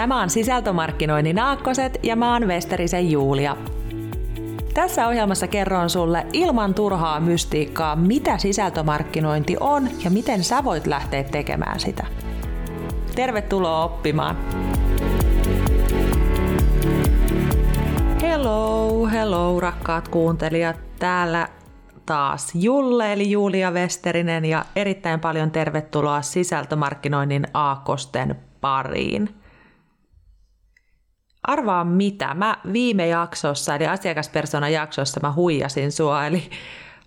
Tämä on Sisältömarkkinoinnin Aakkoset ja mä oon Westerisen Julia. Tässä ohjelmassa kerron sulle ilman turhaa mystiikkaa, mitä sisältömarkkinointi on ja miten sä voit lähteä tekemään sitä. Tervetuloa oppimaan! Hello, hello rakkaat kuuntelijat. Täällä taas Julle eli Julia Westerinen ja erittäin paljon tervetuloa sisältömarkkinoinnin aakosten pariin. Arvaa mitä, mä viime jaksossa eli asiakaspersona jaksossa mä huijasin sua. Eli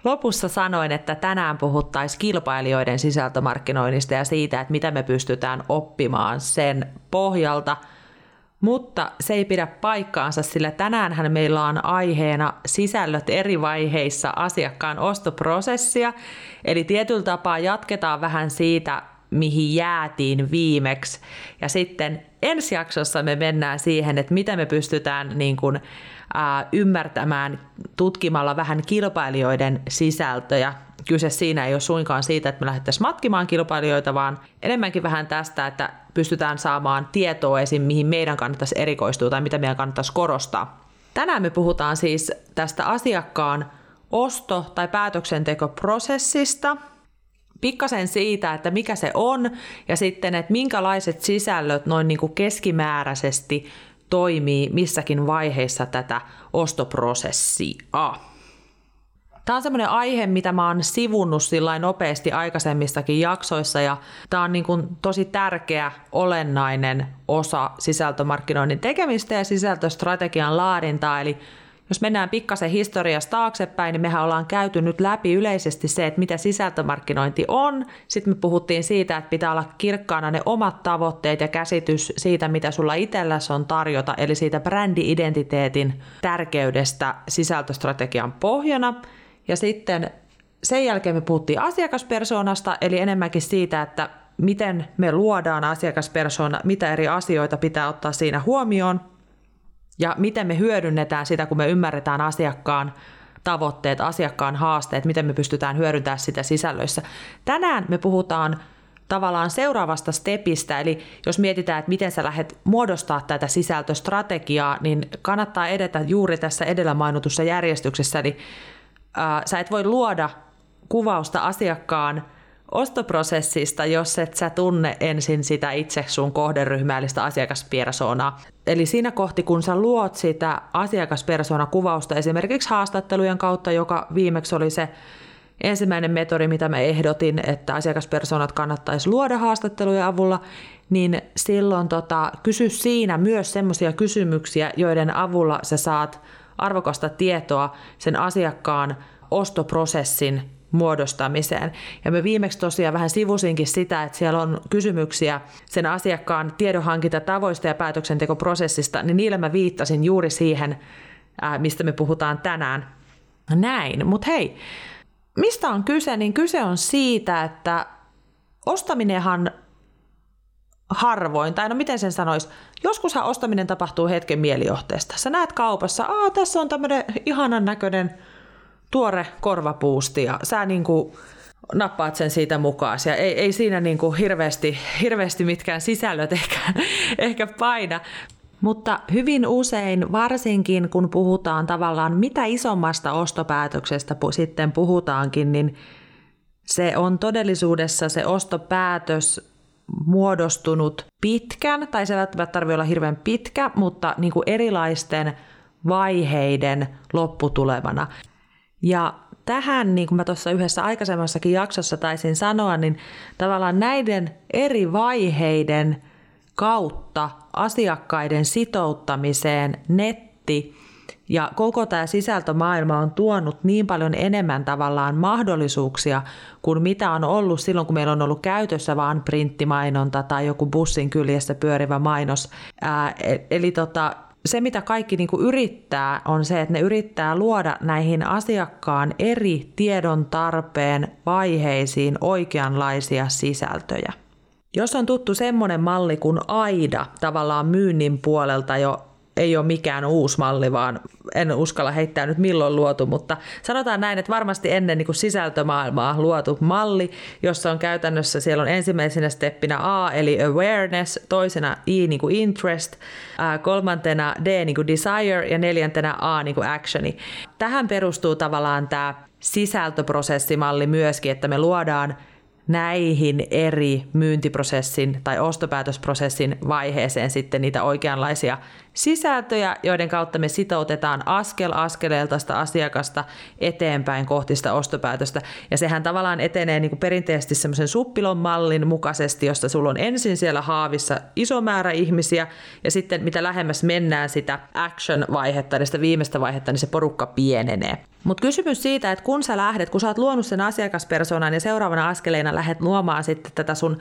Lopussa sanoin, että tänään puhuttaisiin kilpailijoiden sisältömarkkinoinnista ja siitä, että mitä me pystytään oppimaan sen pohjalta – mutta se ei pidä paikkaansa, sillä tänäänhän meillä on aiheena sisällöt eri vaiheissa asiakkaan ostoprosessia. Eli tietyllä tapaa jatketaan vähän siitä, mihin jäätiin viimeksi. Ja sitten ensi jaksossa me mennään siihen, että miten me pystytään niin kuin, ää, ymmärtämään tutkimalla vähän kilpailijoiden sisältöjä. Kyse siinä ei ole suinkaan siitä, että me lähdettäisiin matkimaan kilpailijoita, vaan enemmänkin vähän tästä, että pystytään saamaan tietoa esim. mihin meidän kannattaisi erikoistua tai mitä meidän kannattaisi korostaa. Tänään me puhutaan siis tästä asiakkaan osto- tai päätöksentekoprosessista, pikkasen siitä, että mikä se on ja sitten, että minkälaiset sisällöt noin niin kuin keskimääräisesti toimii missäkin vaiheessa tätä ostoprosessia. Tämä on semmoinen aihe, mitä mä oon sivunnut sillä nopeasti aikaisemmistakin jaksoissa ja tämä on niin kuin tosi tärkeä, olennainen osa sisältömarkkinoinnin tekemistä ja sisältöstrategian laadintaa, eli jos mennään pikkasen historiasta taaksepäin, niin mehän ollaan käyty nyt läpi yleisesti se, että mitä sisältömarkkinointi on. Sitten me puhuttiin siitä, että pitää olla kirkkaana ne omat tavoitteet ja käsitys siitä, mitä sulla itselläsi on tarjota, eli siitä brändi-identiteetin tärkeydestä sisältöstrategian pohjana. Ja sitten sen jälkeen me puhuttiin asiakaspersoonasta, eli enemmänkin siitä, että miten me luodaan asiakaspersona, mitä eri asioita pitää ottaa siinä huomioon, ja miten me hyödynnetään sitä, kun me ymmärretään asiakkaan tavoitteet, asiakkaan haasteet, miten me pystytään hyödyntämään sitä sisällöissä. Tänään me puhutaan tavallaan seuraavasta stepistä, eli jos mietitään, että miten sä lähdet muodostaa tätä sisältöstrategiaa, niin kannattaa edetä juuri tässä edellä mainitussa järjestyksessä, eli ää, sä et voi luoda kuvausta asiakkaan ostoprosessista, jos et sä tunne ensin sitä itse sun kohderyhmää, eli sitä asiakaspersonaa. Eli siinä kohti, kun sä luot sitä asiakaspersona-kuvausta esimerkiksi haastattelujen kautta, joka viimeksi oli se ensimmäinen metodi, mitä mä ehdotin, että asiakaspersonat kannattaisi luoda haastattelujen avulla, niin silloin tota, kysy siinä myös semmoisia kysymyksiä, joiden avulla sä saat arvokasta tietoa sen asiakkaan ostoprosessin muodostamiseen. Ja me viimeksi tosiaan vähän sivusinkin sitä, että siellä on kysymyksiä sen asiakkaan tiedonhankintatavoista ja päätöksentekoprosessista, niin niillä mä viittasin juuri siihen, mistä me puhutaan tänään. Näin, mutta hei, mistä on kyse? Niin kyse on siitä, että ostaminenhan harvoin, tai no miten sen sanoisi, joskushan ostaminen tapahtuu hetken mielijohteesta. Sä näet kaupassa, aa tässä on tämmöinen ihanan näköinen tuore korvapuusti ja sä niin kuin nappaat sen siitä mukaan. Ja ei, ei siinä niin kuin hirveästi, hirveästi mitkään sisällöt ehkä, ehkä paina. Mutta hyvin usein, varsinkin kun puhutaan tavallaan mitä isommasta ostopäätöksestä sitten puhutaankin, niin se on todellisuudessa se ostopäätös muodostunut pitkän, tai se välttämättä tarvitse olla hirveän pitkä, mutta niin kuin erilaisten vaiheiden lopputulevana. Ja tähän, niin kuin mä tuossa yhdessä aikaisemmassakin jaksossa taisin sanoa, niin tavallaan näiden eri vaiheiden kautta asiakkaiden sitouttamiseen netti ja koko tämä sisältömaailma on tuonut niin paljon enemmän tavallaan mahdollisuuksia kuin mitä on ollut silloin, kun meillä on ollut käytössä vaan printtimainonta tai joku bussin kyljessä pyörivä mainos. Ää, e, eli tota, se, mitä kaikki niin kuin yrittää, on se, että ne yrittää luoda näihin asiakkaan eri tiedon tarpeen vaiheisiin oikeanlaisia sisältöjä. Jos on tuttu semmoinen malli kuin AIDA tavallaan myynnin puolelta jo ei ole mikään uusi malli, vaan en uskalla heittää nyt milloin luotu, mutta sanotaan näin, että varmasti ennen niin kuin sisältömaailmaa luotu malli, jossa on käytännössä, siellä on ensimmäisenä steppinä A, eli awareness, toisena I, niin kuin interest, kolmantena D, niin kuin desire, ja neljäntenä A, niin kuin actioni. Tähän perustuu tavallaan tämä sisältöprosessimalli myöskin, että me luodaan näihin eri myyntiprosessin tai ostopäätösprosessin vaiheeseen sitten niitä oikeanlaisia sisältöjä, joiden kautta me sitoutetaan askel askeleelta sitä asiakasta eteenpäin kohti sitä ostopäätöstä. Ja sehän tavallaan etenee niin kuin perinteisesti semmoisen suppilon mallin mukaisesti, josta sulla on ensin siellä haavissa iso määrä ihmisiä, ja sitten mitä lähemmäs mennään sitä action-vaihetta, eli sitä viimeistä vaihetta, niin se porukka pienenee. Mutta kysymys siitä, että kun sä lähdet, kun sä oot luonut sen asiakaspersonan ja seuraavana askeleena lähdet luomaan sitten tätä sun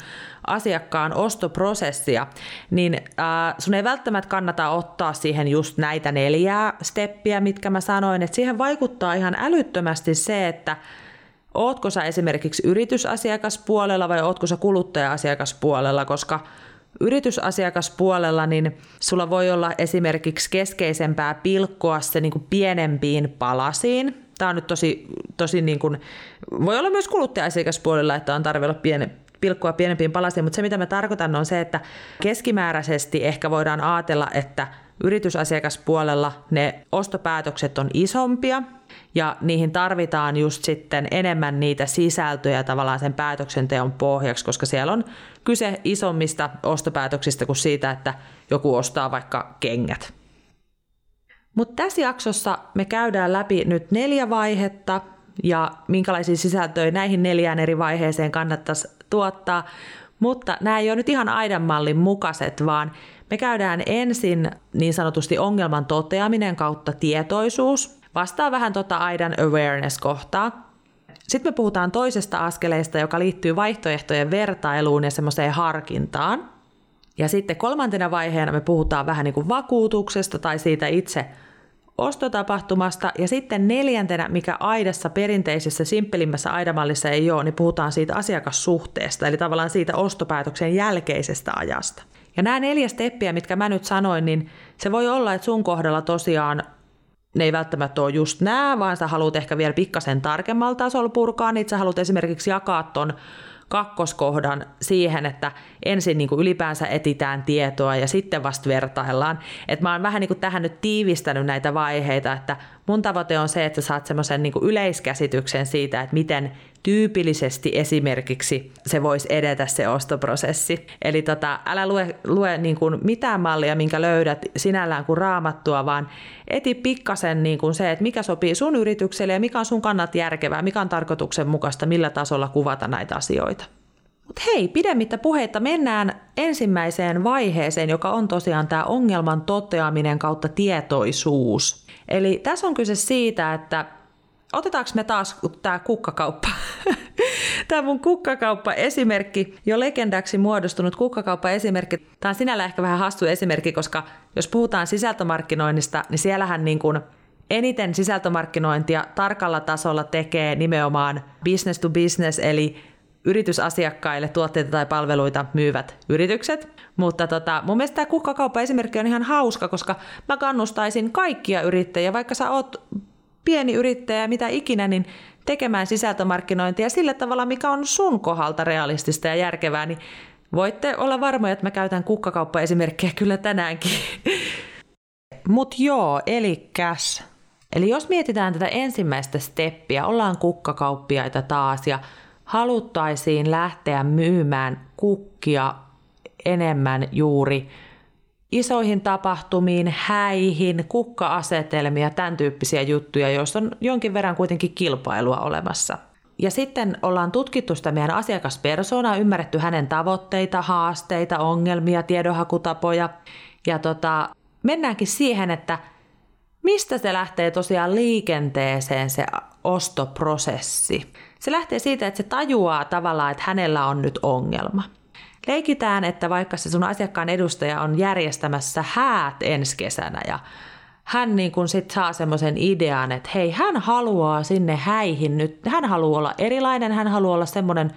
asiakkaan ostoprosessia, niin äh, sun ei välttämättä kannata ottaa siihen just näitä neljää steppiä, mitkä mä sanoin, että siihen vaikuttaa ihan älyttömästi se, että ootko sä esimerkiksi yritysasiakaspuolella vai ootko sä kuluttaja-asiakaspuolella, koska yritysasiakaspuolella, niin sulla voi olla esimerkiksi keskeisempää pilkkoa se niin kuin pienempiin palasiin. Tämä on nyt tosi, tosi niin kuin, voi olla myös kuluttaja-asiakaspuolella, että on tarve olla piene, pilkkoa pienempiin palasiin, mutta se mitä mä tarkoitan on se, että keskimääräisesti ehkä voidaan ajatella, että yritysasiakaspuolella ne ostopäätökset on isompia ja niihin tarvitaan just sitten enemmän niitä sisältöjä tavallaan sen päätöksenteon pohjaksi, koska siellä on kyse isommista ostopäätöksistä kuin siitä, että joku ostaa vaikka kengät. Mutta tässä jaksossa me käydään läpi nyt neljä vaihetta ja minkälaisia sisältöjä näihin neljään eri vaiheeseen kannattaisi tuottaa, mutta nämä ei ole nyt ihan aidan mallin mukaiset, vaan me käydään ensin niin sanotusti ongelman toteaminen kautta tietoisuus. Vastaa vähän tota aidan awareness-kohtaa. Sitten me puhutaan toisesta askeleesta, joka liittyy vaihtoehtojen vertailuun ja semmoiseen harkintaan. Ja sitten kolmantena vaiheena me puhutaan vähän niin kuin vakuutuksesta tai siitä itse ostotapahtumasta. Ja sitten neljäntenä, mikä aidassa perinteisessä simppelimmässä aidamallissa ei ole, niin puhutaan siitä asiakassuhteesta, eli tavallaan siitä ostopäätöksen jälkeisestä ajasta. Ja nämä neljä steppiä, mitkä mä nyt sanoin, niin se voi olla, että sun kohdalla tosiaan ne ei välttämättä ole just nämä, vaan sä haluat ehkä vielä pikkasen tarkemmalla tasolla purkaa, niin sä haluat esimerkiksi jakaa ton kakkoskohdan siihen, että ensin niin kuin ylipäänsä etitään tietoa ja sitten vasta vertaillaan. Et mä oon vähän niin kuin tähän nyt tiivistänyt näitä vaiheita, että mun tavoite on se, että sä saat semmoisen niin yleiskäsityksen siitä, että miten tyypillisesti esimerkiksi se voisi edetä se ostoprosessi. Eli tota, älä lue, lue niin kuin mitään mallia, minkä löydät sinällään kuin raamattua, vaan eti pikkasen niin kuin se, että mikä sopii sun yritykselle ja mikä on sun kannat järkevää, mikä on tarkoituksenmukaista, millä tasolla kuvata näitä asioita. Mutta hei, pidemmittä puheita mennään ensimmäiseen vaiheeseen, joka on tosiaan tämä ongelman toteaminen kautta tietoisuus. Eli tässä on kyse siitä, että otetaanko me taas tämä kukkakauppa? tämä mun kukkakauppa-esimerkki, jo legendaksi muodostunut kukkakauppa-esimerkki. Tämä on sinällä ehkä vähän hassu esimerkki, koska jos puhutaan sisältömarkkinoinnista, niin siellähän niin kuin eniten sisältömarkkinointia tarkalla tasolla tekee nimenomaan business to business, eli yritysasiakkaille tuotteita tai palveluita myyvät yritykset. Mutta tota, mun mielestä tämä kukkakauppa-esimerkki on ihan hauska, koska mä kannustaisin kaikkia yrittäjiä, vaikka sä oot pieni yrittäjä, mitä ikinä, niin tekemään sisältömarkkinointia sillä tavalla, mikä on sun kohdalta realistista ja järkevää, niin voitte olla varmoja, että mä käytän kukkakauppa-esimerkkejä kyllä tänäänkin. Mut joo, eli käs. Eli jos mietitään tätä ensimmäistä steppiä, ollaan kukkakauppiaita taas ja haluttaisiin lähteä myymään kukkia enemmän juuri isoihin tapahtumiin, häihin, kukka-asetelmia, tämän tyyppisiä juttuja, joissa on jonkin verran kuitenkin kilpailua olemassa. Ja sitten ollaan tutkittu sitä meidän asiakaspersoonaa, ymmärretty hänen tavoitteita, haasteita, ongelmia, tiedonhakutapoja. Ja tota, mennäänkin siihen, että mistä se lähtee tosiaan liikenteeseen se ostoprosessi. Se lähtee siitä, että se tajuaa tavallaan, että hänellä on nyt ongelma. Leikitään, että vaikka se sun asiakkaan edustaja on järjestämässä häät ensi kesänä ja hän niin kuin sit saa semmoisen idean, että hei, hän haluaa sinne häihin nyt, hän haluaa olla erilainen, hän haluaa olla semmoinen,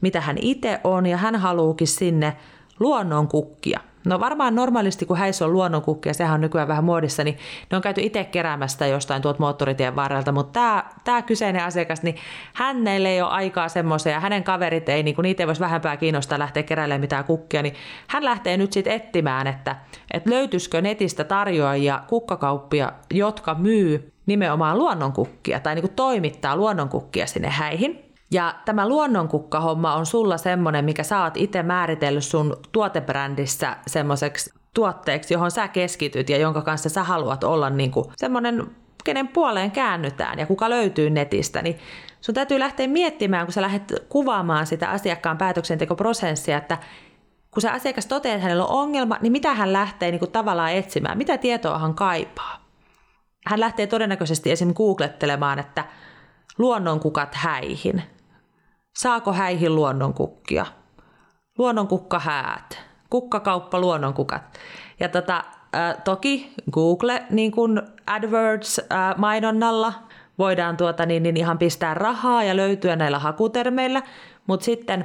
mitä hän itse on ja hän haluukin sinne luonnonkukkia. No varmaan normaalisti, kun häissä on luonnonkukkia, sehän on nykyään vähän muodissa, niin ne on käyty itse keräämästä jostain tuolta moottoritien varrelta, mutta tämä, tämä kyseinen asiakas, niin hänelle ei ole aikaa semmoisia, hänen kaverit ei, niin kun niitä ei voisi vähempää kiinnostaa lähteä keräilemään mitään kukkia, niin hän lähtee nyt sitten etsimään, että, että löytyisikö netistä tarjoajia, kukkakauppia, jotka myy nimenomaan luonnonkukkia tai niin kuin toimittaa luonnonkukkia sinne häihin. Ja tämä luonnonkukkahomma on sulla semmoinen, mikä sä oot itse määritellyt sun tuotebrändissä semmoiseksi tuotteeksi, johon sä keskityt ja jonka kanssa sä haluat olla niin kuin semmoinen, kenen puoleen käännytään ja kuka löytyy netistä, niin sun täytyy lähteä miettimään, kun sä lähdet kuvaamaan sitä asiakkaan päätöksentekoprosessia, että kun se asiakas toteaa, että hänellä on ongelma, niin mitä hän lähtee niin kuin tavallaan etsimään, mitä tietoa hän kaipaa. Hän lähtee todennäköisesti esim. googlettelemaan, että luonnonkukat häihin. Saako häihin luonnonkukkia? Luonnonkukkahäät. Kukkakauppa luonnonkukat. Ja tota, äh, toki Google niin kuin AdWords-mainonnalla voidaan tuota, niin, niin ihan pistää rahaa ja löytyä näillä hakutermeillä, mutta sitten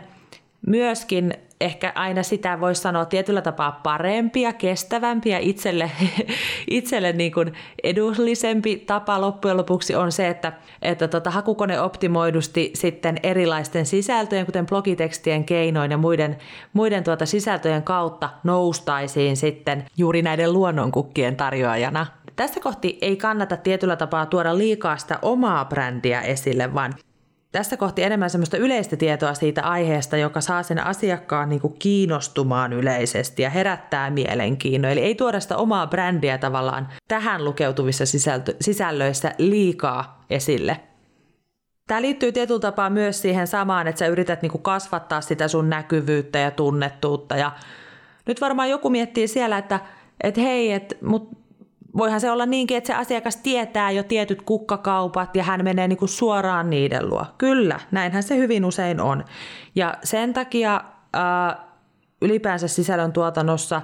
myöskin ehkä aina sitä voisi sanoa tietyllä tapaa parempia, kestävämpiä itselle, itselle niin kuin edullisempi tapa loppujen lopuksi on se, että, että tota, hakukone optimoidusti sitten erilaisten sisältöjen, kuten blogitekstien keinoin ja muiden, muiden tuota sisältöjen kautta noustaisiin sitten juuri näiden luonnonkukkien tarjoajana. Tässä kohti ei kannata tietyllä tapaa tuoda liikaa sitä omaa brändiä esille, vaan tässä kohti enemmän semmoista yleistä tietoa siitä aiheesta, joka saa sen asiakkaan niin kuin kiinnostumaan yleisesti ja herättää mielenkiinnon. Eli ei tuoda sitä omaa brändiä tavallaan tähän lukeutuvissa sisältö- sisällöissä liikaa esille. Tämä liittyy tietyllä tapaa myös siihen samaan, että sä yrität niin kuin kasvattaa sitä sun näkyvyyttä ja tunnettuutta. Ja nyt varmaan joku miettii siellä, että, että hei, että, mut voihan se olla niinkin, että se asiakas tietää jo tietyt kukkakaupat ja hän menee niin kuin suoraan niiden luo. Kyllä, näinhän se hyvin usein on. Ja sen takia ää, ylipäänsä sisällön tuotannossa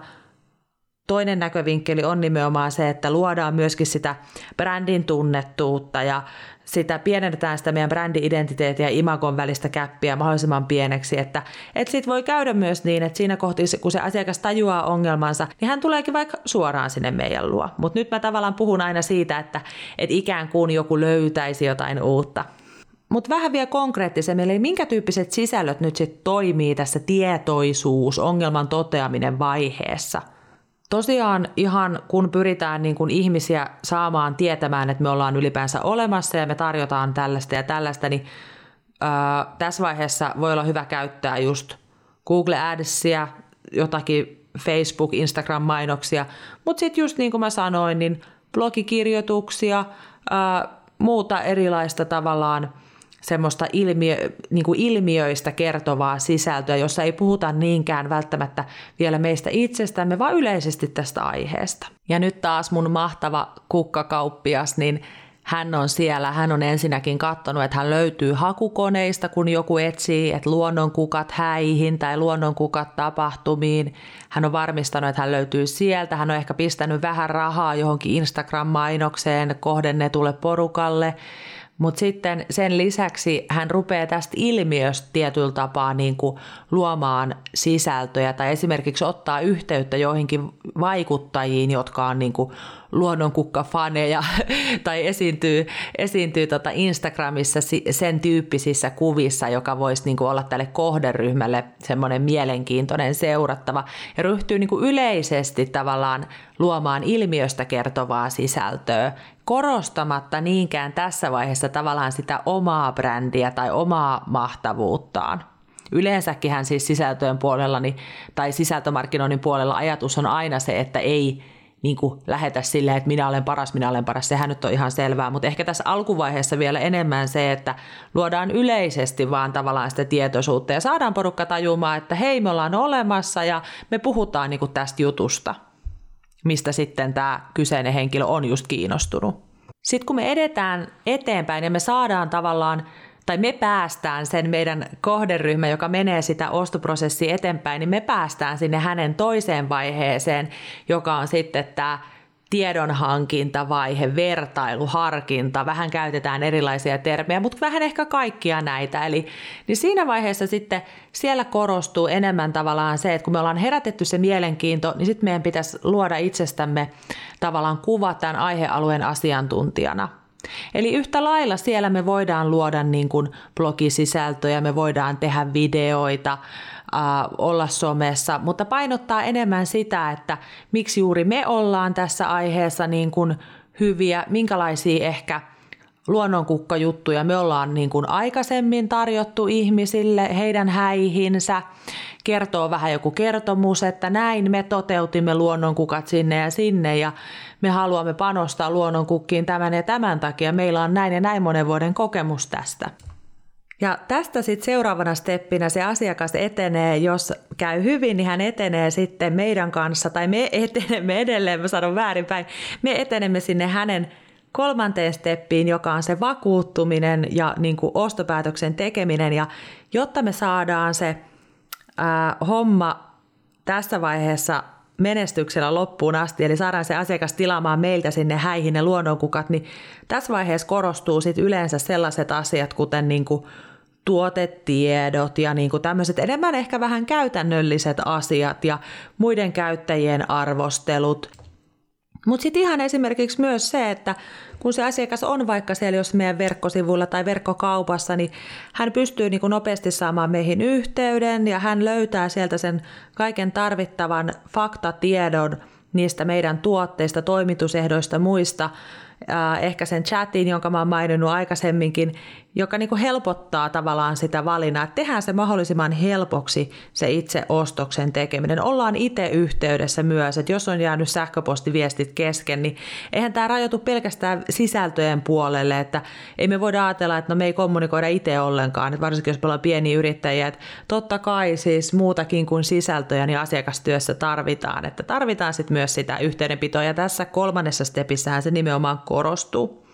toinen näkövinkkeli on nimenomaan se, että luodaan myöskin sitä brändin tunnettuutta ja sitä pienennetään sitä meidän brändi-identiteetin ja imagon välistä käppiä mahdollisimman pieneksi, että, että sit voi käydä myös niin, että siinä kohti, kun se asiakas tajuaa ongelmansa, niin hän tuleekin vaikka suoraan sinne meidän luo. Mutta nyt mä tavallaan puhun aina siitä, että, että ikään kuin joku löytäisi jotain uutta. Mutta vähän vielä konkreettisemmin, eli minkä tyyppiset sisällöt nyt sitten toimii tässä tietoisuus, ongelman toteaminen vaiheessa – tosiaan ihan kun pyritään niin kuin ihmisiä saamaan tietämään, että me ollaan ylipäänsä olemassa ja me tarjotaan tällaista ja tällaista, niin ää, tässä vaiheessa voi olla hyvä käyttää just Google Adsia, jotakin Facebook, Instagram-mainoksia, mutta sitten just niin kuin mä sanoin, niin blogikirjoituksia, ää, muuta erilaista tavallaan – semmoista ilmiö, niin kuin ilmiöistä kertovaa sisältöä, jossa ei puhuta niinkään välttämättä vielä meistä itsestämme, vaan yleisesti tästä aiheesta. Ja nyt taas mun mahtava kukkakauppias, niin hän on siellä, hän on ensinnäkin katsonut, että hän löytyy hakukoneista, kun joku etsii, että luonnonkukat häihin tai luonnonkukat tapahtumiin. Hän on varmistanut, että hän löytyy sieltä. Hän on ehkä pistänyt vähän rahaa johonkin Instagram-mainokseen kohdennetulle porukalle. Mutta sitten sen lisäksi hän rupeaa tästä ilmiöstä tietyllä tapaa niin kuin luomaan sisältöjä tai esimerkiksi ottaa yhteyttä joihinkin vaikuttajiin, jotka on niin kuin luonnonkukkafaneja tai esiintyy, esiintyy tota Instagramissa sen tyyppisissä kuvissa, joka voisi niin kuin olla tälle kohderyhmälle semmoinen mielenkiintoinen seurattava. Ja ryhtyy niin kuin yleisesti tavallaan luomaan ilmiöstä kertovaa sisältöä, korostamatta niinkään tässä vaiheessa tavallaan sitä omaa brändiä tai omaa mahtavuuttaan. Yleensäkin siis sisältöjen puolella niin, tai sisältömarkkinoinnin puolella ajatus on aina se, että ei niin kuin lähetä silleen, että minä olen paras, minä olen paras, sehän nyt on ihan selvää, mutta ehkä tässä alkuvaiheessa vielä enemmän se, että luodaan yleisesti vaan tavallaan sitä tietoisuutta ja saadaan porukka tajumaan, että hei me ollaan olemassa ja me puhutaan niin kuin tästä jutusta, mistä sitten tämä kyseinen henkilö on just kiinnostunut. Sitten kun me edetään eteenpäin ja me saadaan tavallaan tai me päästään sen meidän kohderyhmä, joka menee sitä ostoprosessia eteenpäin, niin me päästään sinne hänen toiseen vaiheeseen, joka on sitten tämä tiedonhankintavaihe, vertailu, harkinta, vähän käytetään erilaisia termejä, mutta vähän ehkä kaikkia näitä. Eli niin siinä vaiheessa sitten siellä korostuu enemmän tavallaan se, että kun me ollaan herätetty se mielenkiinto, niin sitten meidän pitäisi luoda itsestämme tavallaan kuva tämän aihealueen asiantuntijana. Eli yhtä lailla siellä me voidaan luoda niin kuin blogisisältöjä, me voidaan tehdä videoita, olla somessa, mutta painottaa enemmän sitä, että miksi juuri me ollaan tässä aiheessa niin kuin hyviä, minkälaisia ehkä luonnonkukkajuttuja me ollaan niin kuin aikaisemmin tarjottu ihmisille, heidän häihinsä, kertoo vähän joku kertomus, että näin me toteutimme luonnonkukat sinne ja sinne ja me haluamme panostaa luonnonkukkiin tämän ja tämän takia. Meillä on näin ja näin monen vuoden kokemus tästä. Ja tästä sitten seuraavana steppinä se asiakas etenee, jos käy hyvin, niin hän etenee sitten meidän kanssa, tai me etenemme edelleen, mä sanon väärinpäin, me etenemme sinne hänen kolmanteen steppiin, joka on se vakuuttuminen ja niin kuin ostopäätöksen tekeminen. Ja jotta me saadaan se ää, homma tässä vaiheessa menestyksellä loppuun asti, eli saadaan se asiakas tilaamaan meiltä sinne häihin ne luonnonkukat, niin tässä vaiheessa korostuu sit yleensä sellaiset asiat, kuten niin kuin tuotetiedot ja niin kuin tämmöiset enemmän ehkä vähän käytännölliset asiat ja muiden käyttäjien arvostelut. Mutta sitten ihan esimerkiksi myös se, että kun se asiakas on vaikka siellä jos meidän verkkosivuilla tai verkkokaupassa, niin hän pystyy niin kuin nopeasti saamaan meihin yhteyden ja hän löytää sieltä sen kaiken tarvittavan faktatiedon niistä meidän tuotteista, toimitusehdoista, muista, ehkä sen chatin, jonka mä oon maininnut aikaisemminkin, joka niin kuin helpottaa tavallaan sitä valinnaa, että tehdään se mahdollisimman helpoksi se itse ostoksen tekeminen. Ollaan itse yhteydessä myös, että jos on jäänyt sähköpostiviestit kesken, niin eihän tämä rajoitu pelkästään sisältöjen puolelle, että ei me voida ajatella, että no me ei kommunikoida itse ollenkaan, että varsinkin jos me ollaan pieniä yrittäjiä, että totta kai siis muutakin kuin sisältöjä niin asiakastyössä tarvitaan, että tarvitaan sitten myös sitä yhteydenpitoa. Ja tässä kolmannessa stepissähän se nimenomaan korostuu.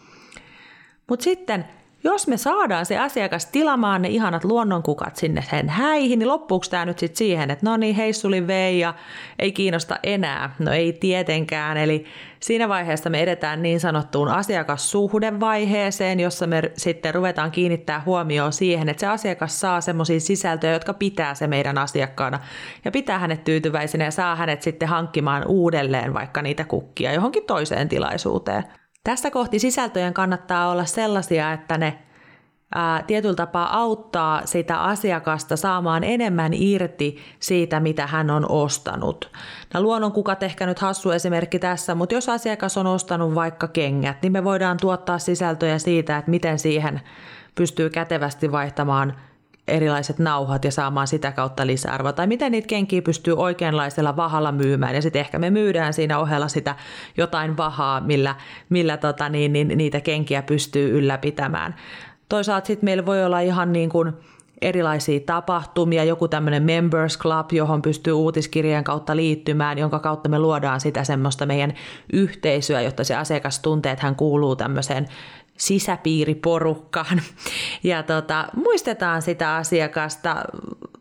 Mutta sitten jos me saadaan se asiakas tilamaan ne ihanat luonnonkukat sinne sen häihin, niin loppuuko tämä nyt sitten siihen, että no niin, heissuli vei ja ei kiinnosta enää? No ei tietenkään, eli siinä vaiheessa me edetään niin sanottuun asiakassuhdevaiheeseen, jossa me sitten ruvetaan kiinnittää huomioon siihen, että se asiakas saa semmoisia sisältöjä, jotka pitää se meidän asiakkaana ja pitää hänet tyytyväisenä ja saa hänet sitten hankkimaan uudelleen vaikka niitä kukkia johonkin toiseen tilaisuuteen. Tästä kohti sisältöjen kannattaa olla sellaisia, että ne ää, tietyllä tapaa auttaa sitä asiakasta saamaan enemmän irti siitä, mitä hän on ostanut. Nämä luonnonkukat ehkä nyt hassu esimerkki tässä, mutta jos asiakas on ostanut vaikka kengät, niin me voidaan tuottaa sisältöjä siitä, että miten siihen pystyy kätevästi vaihtamaan erilaiset nauhat ja saamaan sitä kautta lisäarvoa, tai miten niitä kenkiä pystyy oikeanlaisella vahalla myymään, ja sitten ehkä me myydään siinä ohella sitä jotain vahaa, millä, millä tota, niin, niin, niitä kenkiä pystyy ylläpitämään. Toisaalta sitten meillä voi olla ihan niin kuin erilaisia tapahtumia, joku tämmöinen members club, johon pystyy uutiskirjan kautta liittymään, jonka kautta me luodaan sitä semmoista meidän yhteisöä, jotta se asiakas tuntee, että hän kuuluu tämmöiseen sisäpiiriporukkaan. Ja tota, muistetaan sitä asiakasta,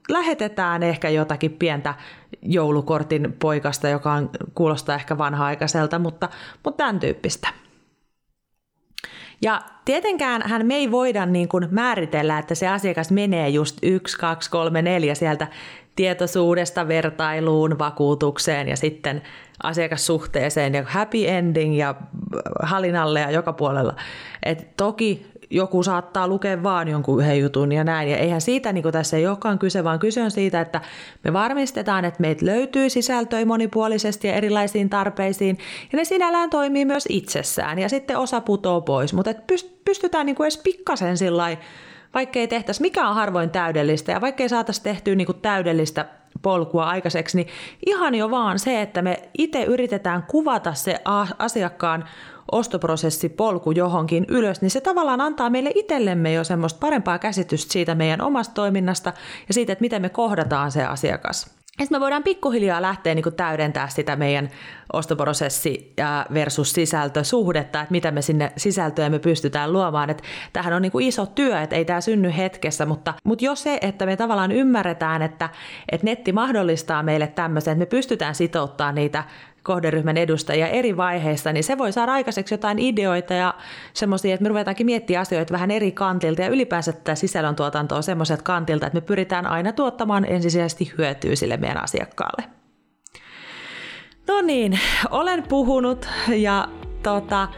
lähetetään ehkä jotakin pientä joulukortin poikasta, joka on, kuulostaa ehkä vanha-aikaiselta, mutta, mutta tämän tyyppistä. Ja tietenkään hän me ei voida niin kuin määritellä, että se asiakas menee just 1, 2, 3, 4 sieltä tietoisuudesta vertailuun, vakuutukseen ja sitten asiakassuhteeseen ja happy ending ja halinalle ja joka puolella. Et toki joku saattaa lukea vaan jonkun yhden jutun ja näin. Ja eihän siitä niin tässä ei olekaan kyse, vaan kyse on siitä, että me varmistetaan, että meitä löytyy sisältöjä monipuolisesti ja erilaisiin tarpeisiin. Ja ne sinällään toimii myös itsessään. Ja sitten osa putoo pois. Mutta pystytään niin kuin edes pikkasen sillä vaikka ei tehtäisi, mikä on harvoin täydellistä ja vaikka ei saataisiin tehtyä niin kuin täydellistä polkua aikaiseksi, niin ihan jo vaan se, että me itse yritetään kuvata se asiakkaan ostoprosessi polku johonkin ylös, niin se tavallaan antaa meille itsellemme jo semmoista parempaa käsitystä siitä meidän omasta toiminnasta ja siitä, että miten me kohdataan se asiakas. Sitten me voidaan pikkuhiljaa lähteä niin täydentää sitä meidän ostoprosessi versus sisältösuhdetta, että mitä me sinne sisältöä me pystytään luomaan. Että tämähän on niin iso työ, että ei tämä synny hetkessä, mutta, mutta jos se, että me tavallaan ymmärretään, että, että netti mahdollistaa meille tämmöisen, että me pystytään sitouttamaan niitä kohderyhmän edustajia eri vaiheissa, niin se voi saada aikaiseksi jotain ideoita ja semmoisia, että me ruvetaankin miettimään asioita vähän eri kantilta ja ylipäänsä tätä sisällöntuotantoa semmoiset kantilta, että me pyritään aina tuottamaan ensisijaisesti hyötyä sille meidän asiakkaalle. No niin, olen puhunut ja tota,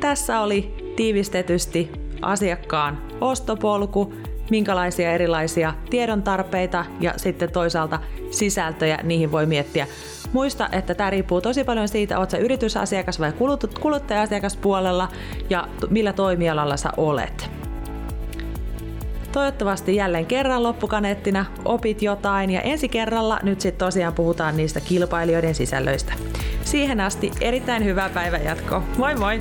tässä oli tiivistetysti asiakkaan ostopolku, minkälaisia erilaisia tiedon tarpeita ja sitten toisaalta sisältöjä niihin voi miettiä. Muista, että tämä riippuu tosi paljon siitä, oletko yritysasiakas vai kuluttaja-asiakaspuolella ja millä toimialalla sä olet. Toivottavasti jälleen kerran loppukaneettina opit jotain ja ensi kerralla nyt sitten tosiaan puhutaan niistä kilpailijoiden sisällöistä. Siihen asti erittäin hyvää päivänjatkoa. Moi moi!